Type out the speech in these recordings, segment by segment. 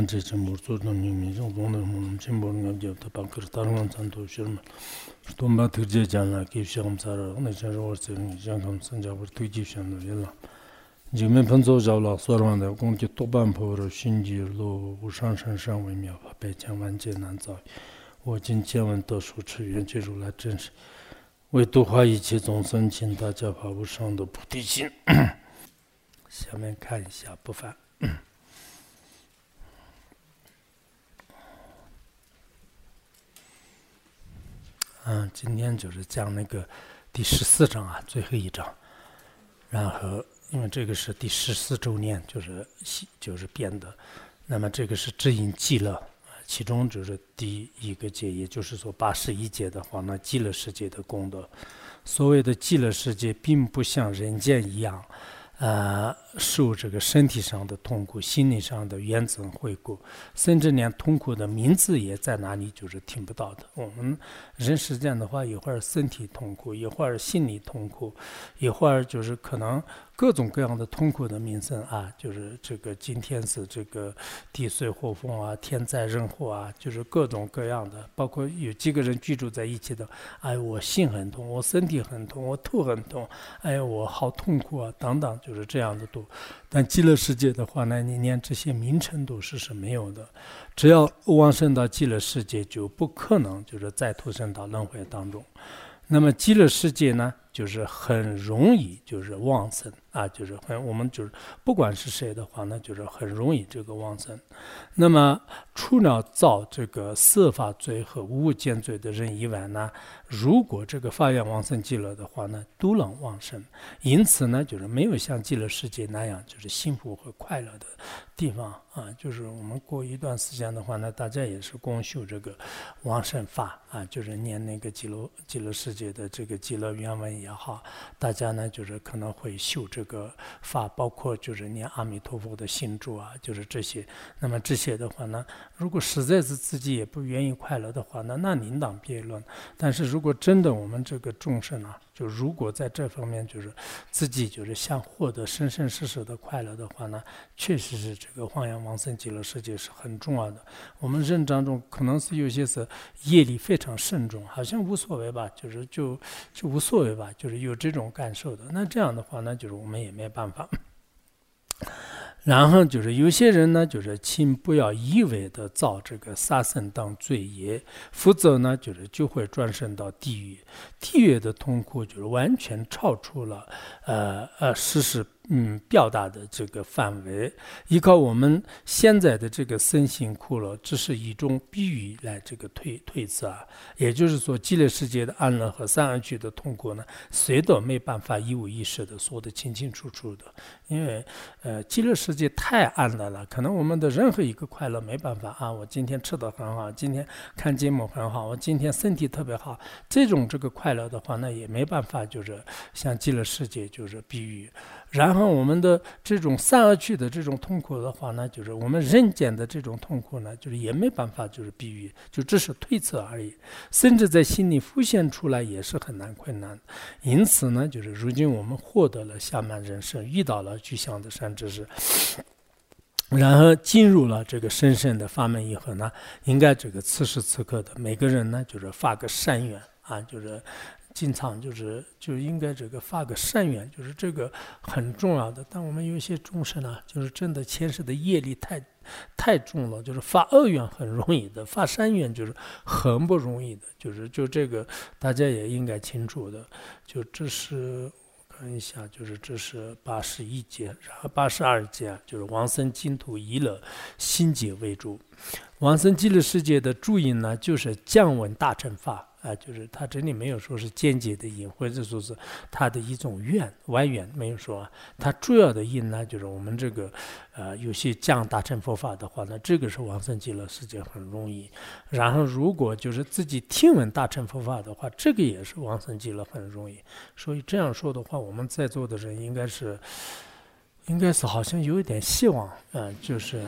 nyan che che mur tsu tang nying mi zhong zhong nang mung chen bor ngab jab ta pa kar tar ngang tsan to shir ma shton ba tuk je jan la kip shagam sa ra ngana chan rawar tse ngi jan kam san jabar tuk jib shan do yil la jik men pan tso zhaw la suar wang da gong ki tok ban po ro shin ji lo u shang shang shang wei miao pa pe chang wan je nan zao wo jin jian wan de shu chi yuan ji ru la zhen shi 为度化一切众生，请大家发无上的菩提心。下面看一下不凡。嗯，今天就是讲那个第十四章啊，最后一章。然后，因为这个是第十四周年，就是就是编的。那么这个是指引极乐，其中就是第一个节，也就是说八十一节的话，那极乐世界的功德。所谓的极乐世界，并不像人间一样。呃，受这个身体上的痛苦、心理上的原则回顾，甚至连痛苦的名字也在哪里就是听不到的。我们人世间的话，一会儿身体痛苦，一会儿心理痛苦，一会儿就是可能。各种各样的痛苦的名声啊，就是这个今天是这个地水火风啊，天灾人祸啊，就是各种各样的，包括有几个人居住在一起的，哎，我心很痛，我身体很痛，我头很痛，哎，我好痛苦啊，等等，就是这样的多。但极乐世界的话呢，你连这些名称都是是没有的，只要往生到极乐世界，就不可能就是再投生到轮回当中。那么极乐世界呢？就是很容易，就是妄生啊，就是很我们就是不管是谁的话，那就是很容易这个妄生。那么除了造这个色法罪和无间罪的人以外呢，如果这个发愿往生极乐的话呢，都能往生。因此呢，就是没有像极乐世界那样就是幸福和快乐的地方啊。就是我们过一段时间的话呢，大家也是共修这个往生法啊，就是念那个极乐极乐世界的这个极乐原文。也好，大家呢就是可能会修这个法，包括就是念阿弥陀佛的心咒啊，就是这些。那么这些的话呢，如果实在是自己也不愿意快乐的话，那那另当别论。但是如果真的我们这个众生啊，就如果在这方面就是自己就是想获得生生世世的快乐的话呢，确实是这个黄阳王生极乐世界是很重要的。我们人当中可能是有些是业力非常慎重，好像无所谓吧，就是就就无所谓吧，就是有这种感受的。那这样的话呢，就是我们也没办法。然后就是有些人呢，就是请不要一味的造这个杀生当罪业，否则呢，就是就会转生到地狱。地狱的痛苦就是完全超出了呃呃事实。嗯，表达的这个范围，依靠我们现在的这个身心苦乐，只是一种比喻来这个推推测啊。也就是说，极乐世界的安乐和三恶趣的痛苦呢，谁都没办法一五一十的说得清清楚楚的。因为，呃，极乐世界太安乐了，可能我们的任何一个快乐没办法啊。我今天吃的很好，今天看节目很好，我今天身体特别好，这种这个快乐的话，那也没办法，就是像极乐世界就是比喻。然后我们的这种散而去的这种痛苦的话呢，就是我们人间的这种痛苦呢，就是也没办法，就是比喻，就只是推测而已，甚至在心里浮现出来也是很难困难。因此呢，就是如今我们获得了下满人生，遇到了具象的善知识，然后进入了这个深深的法门以后呢，应该这个此时此刻的每个人呢，就是发个善愿啊，就是。经常就是就应该这个发个善愿，就是这个很重要的。但我们有些众生呢，就是真的前世的业力太太重了，就是发恶愿很容易的，发善愿就是很不容易的。就是就这个大家也应该清楚的。就这是看一下，就是这是八十一节，然后八十二节就是王僧净土一乐心解为主。王僧极乐世界的主因呢，就是降温大乘法。啊，就是他这里没有说是间接的因，或者说是他的一种愿外缘，没有说。他主要的因呢，就是我们这个，呃，有些讲大乘佛法的话，那这个是往生极乐世界很容易。然后如果就是自己听闻大乘佛法的话，这个也是往生极乐很容易。所以这样说的话，我们在座的人应该是，应该是好像有一点希望，嗯，就是。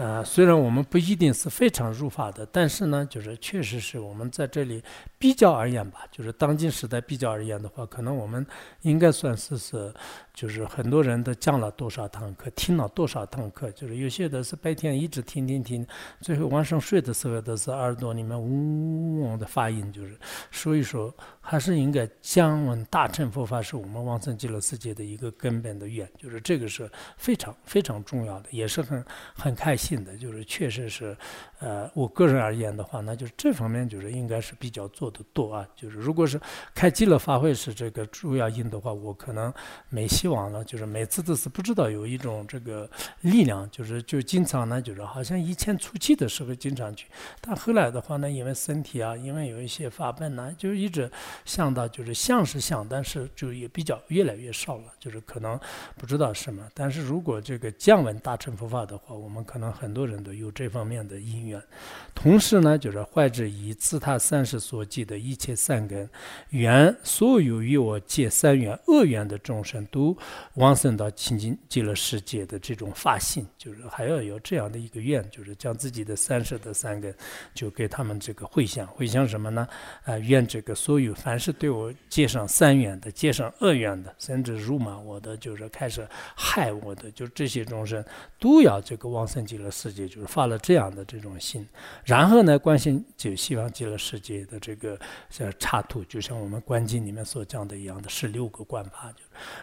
呃，虽然我们不一定是非常入法的，但是呢，就是确实是我们在这里比较而言吧，就是当今时代比较而言的话，可能我们应该算是是，就是很多人都讲了多少堂课，听了多少堂课，就是有些的是白天一直听听听，最后晚上睡的时候都是耳朵里面嗡嗡的发音，就是所以说还是应该讲闻大乘佛法是我们往生极乐世界的一个根本的愿，就是这个是非常非常重要的，也是很很开心。的就是确实是，呃，我个人而言的话，那就是这方面就是应该是比较做的多啊。就是如果是开机了发挥是这个主要因的话，我可能没希望了。就是每次都是不知道有一种这个力量，就是就经常呢，就是好像以前初期的时候经常去，但后来的话呢，因为身体啊，因为有一些发笨呢，就一直想到就是像是像，但是就也比较越来越少了。就是可能不知道什么。但是如果这个降文大乘佛法的话，我们可能。很多人都有这方面的因缘，同时呢，就是怀着以自他三世所记的一切善根，愿所有与我结三缘恶缘的众生都往生到清净极乐世界的这种发心，就是还要有这样的一个愿，就是将自己的三世的三根，就给他们这个回向，回向什么呢？啊，愿这个所有凡是对我结上三缘的、结上恶缘的，甚至辱骂我的，就是开始害我的，就这些众生，都要这个往生极乐。世界就是发了这样的这种心，然后呢，关心就希望极乐世界的这个像插图，就像我们观经里面所讲的一样的十六个观法，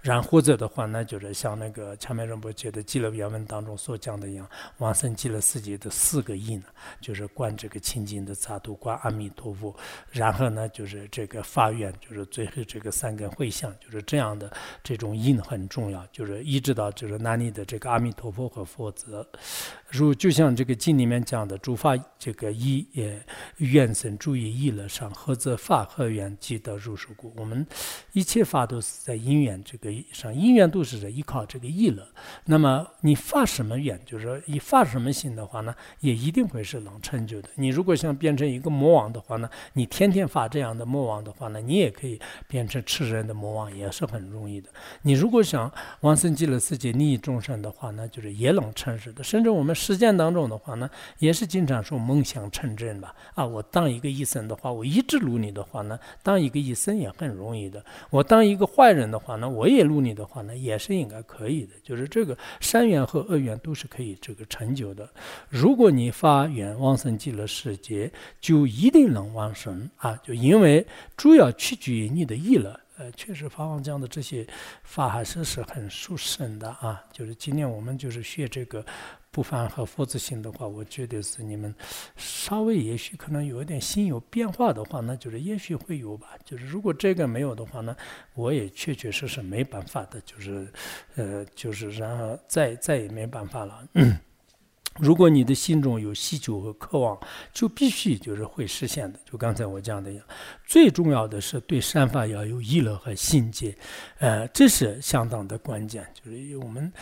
然或者的话呢，就是像那个前面仁波切的记了原文当中所讲的一样，往生极乐世界的四个印，就是观这个清净的插图，观阿弥陀佛，然后呢，就是这个发愿，就是最后这个三根回向，就是这样的这种印很重要，就是一直到就是那里的这个阿弥陀佛和佛子。如就像这个经里面讲的，诸法这个一也愿生注意意了上，合则法和缘即得入手故。我们一切法都是在因缘这个上，因缘都是依靠这个意乐。那么你发什么愿，就是说你发什么心的话呢，也一定会是能成就的。你如果想变成一个魔王的话呢，你天天发这样的魔王的话呢，你也可以变成吃人的魔王，也是很容易的。你如果想往生极乐世界利益众生的话呢，就是也能成事的。甚至我们。实践当中的话呢，也是经常说梦想成真吧。啊，我当一个医生的话，我一直努力的话呢，当一个医生也很容易的。我当一个坏人的话呢，我也录你的话呢，也是应该可以的。就是这个善缘和恶缘都是可以这个成就的。如果你发愿往生极乐世界，就一定能往生啊！就因为主要取决于你的意了。呃，确实法王讲的这些法还是是很殊胜的啊。就是今天我们就是学这个。不凡和佛子心的话，我觉得是你们稍微也许可能有一点心有变化的话，那就是也许会有吧。就是如果这个没有的话呢，我也确确实实没办法的。就是，呃，就是然后再再也没办法了。如果你的心中有需求和渴望，就必须就是会实现的。就刚才我讲的一样，最重要的是对善法要有意乐和心结，呃，这是相当的关键。就是我们。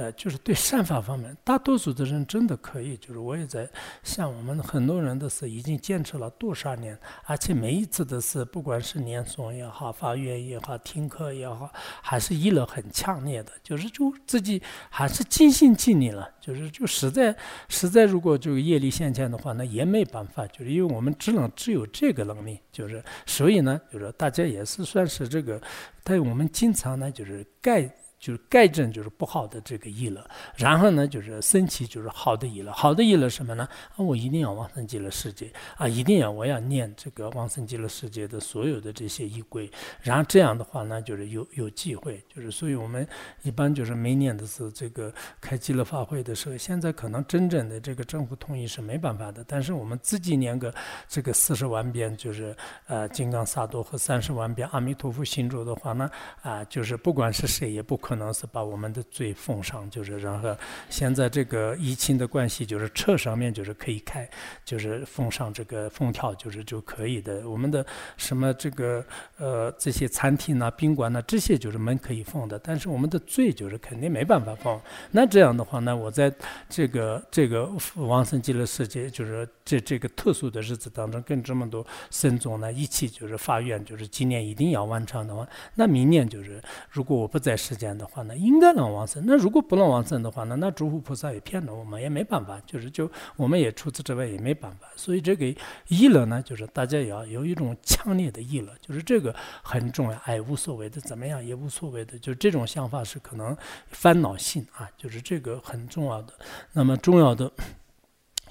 呃，就是对善法方面，大多数的人真的可以。就是我也在像我们很多人的是已经坚持了多少年，而且每一次的是，不管是念诵也好，发愿也好，听课也好，还是议论很强烈的。就是就自己还是尽心尽力了。就是就实在实在，如果这个业力现前的话，那也没办法。就是因为我们只能只有这个能力。就是所以呢，就是大家也是算是这个，但我们经常呢，就是盖。就是盖正就是不好的这个意了，然后呢就是升起就是好的意了，好的意了什么呢？啊，我一定要往生极乐世界。啊，一定要我要念这个往生极乐世界的所有的这些仪规，然后这样的话呢就是有有机会，就是所以我们一般就是每年的是这个开极乐法会的时候，现在可能真正的这个政府同意是没办法的，但是我们自己念个这个四十万遍就是呃金刚萨埵和三十万遍阿弥陀佛心咒的话呢啊，就是不管是谁也不可。可能是把我们的嘴封上，就是然后现在这个疫情的关系，就是车上面就是可以开，就是封上这个封条，就是就可以的。我们的什么这个呃这些餐厅呐、宾馆呐，这些就是门可以封的，但是我们的嘴就是肯定没办法封。那这样的话呢，我在这个这个往生极乐世界，就是这这个特殊的日子当中，跟这么多僧众呢一起就是发愿，就是今年一定要完成的话，那明年就是如果我不在世间。的话呢，应该能往生。那如果不能往生的话呢，那诸佛菩萨也骗了我们，也没办法，就是就我们也除此之外也没办法。所以这个意乐呢，就是大家也要有一种强烈的意乐，就是这个很重要。哎，无所谓的，怎么样也无所谓的，就这种想法是可能烦恼性啊，就是这个很重要的。那么重要的。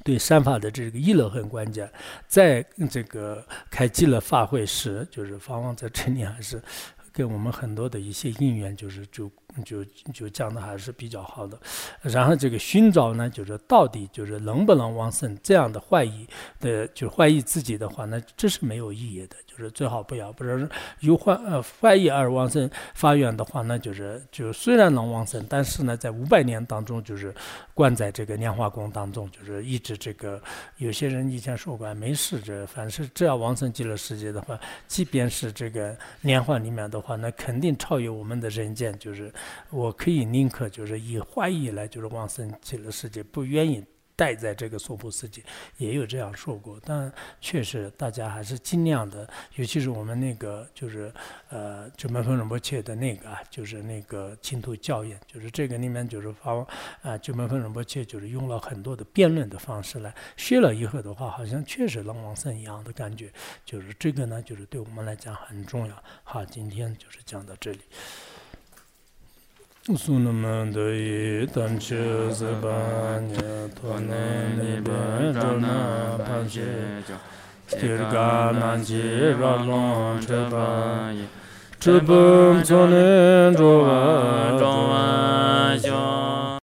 对善法的这个议论很关键，在这个开机了法会时，就是法王在这里还是跟我们很多的一些因缘，就是就。就就讲的还是比较好的，然后这个寻找呢，就是到底就是能不能往生这样的怀疑的，就怀疑自己的话，那这是没有意义的，就是最好不要。不是有怀呃怀疑而往生发愿的话，那就是就虽然能往生，但是呢，在五百年当中，就是关在这个莲花宫当中，就是一直这个有些人以前说过，没事，这凡是只要往生极乐世界的话，即便是这个莲花里面的话，那肯定超越我们的人间，就是。我可以宁可就是以怀疑来，就是往生极乐世界，不愿意待在这个娑婆世界，也有这样说过。但确实，大家还是尽量的，尤其是我们那个就是呃，就门分仁波切的那个啊，就是那个净土教研，就是这个里面就是发啊，就门分仁波切就是用了很多的辩论的方式来学了以后的话，好像确实能往生一样的感觉。就是这个呢，就是对我们来讲很重要。好，今天就是讲到这里。sunamandai tamche zibanya tone niba rana paje stirga nanji ralon chebaye chibum chonen rowa rowa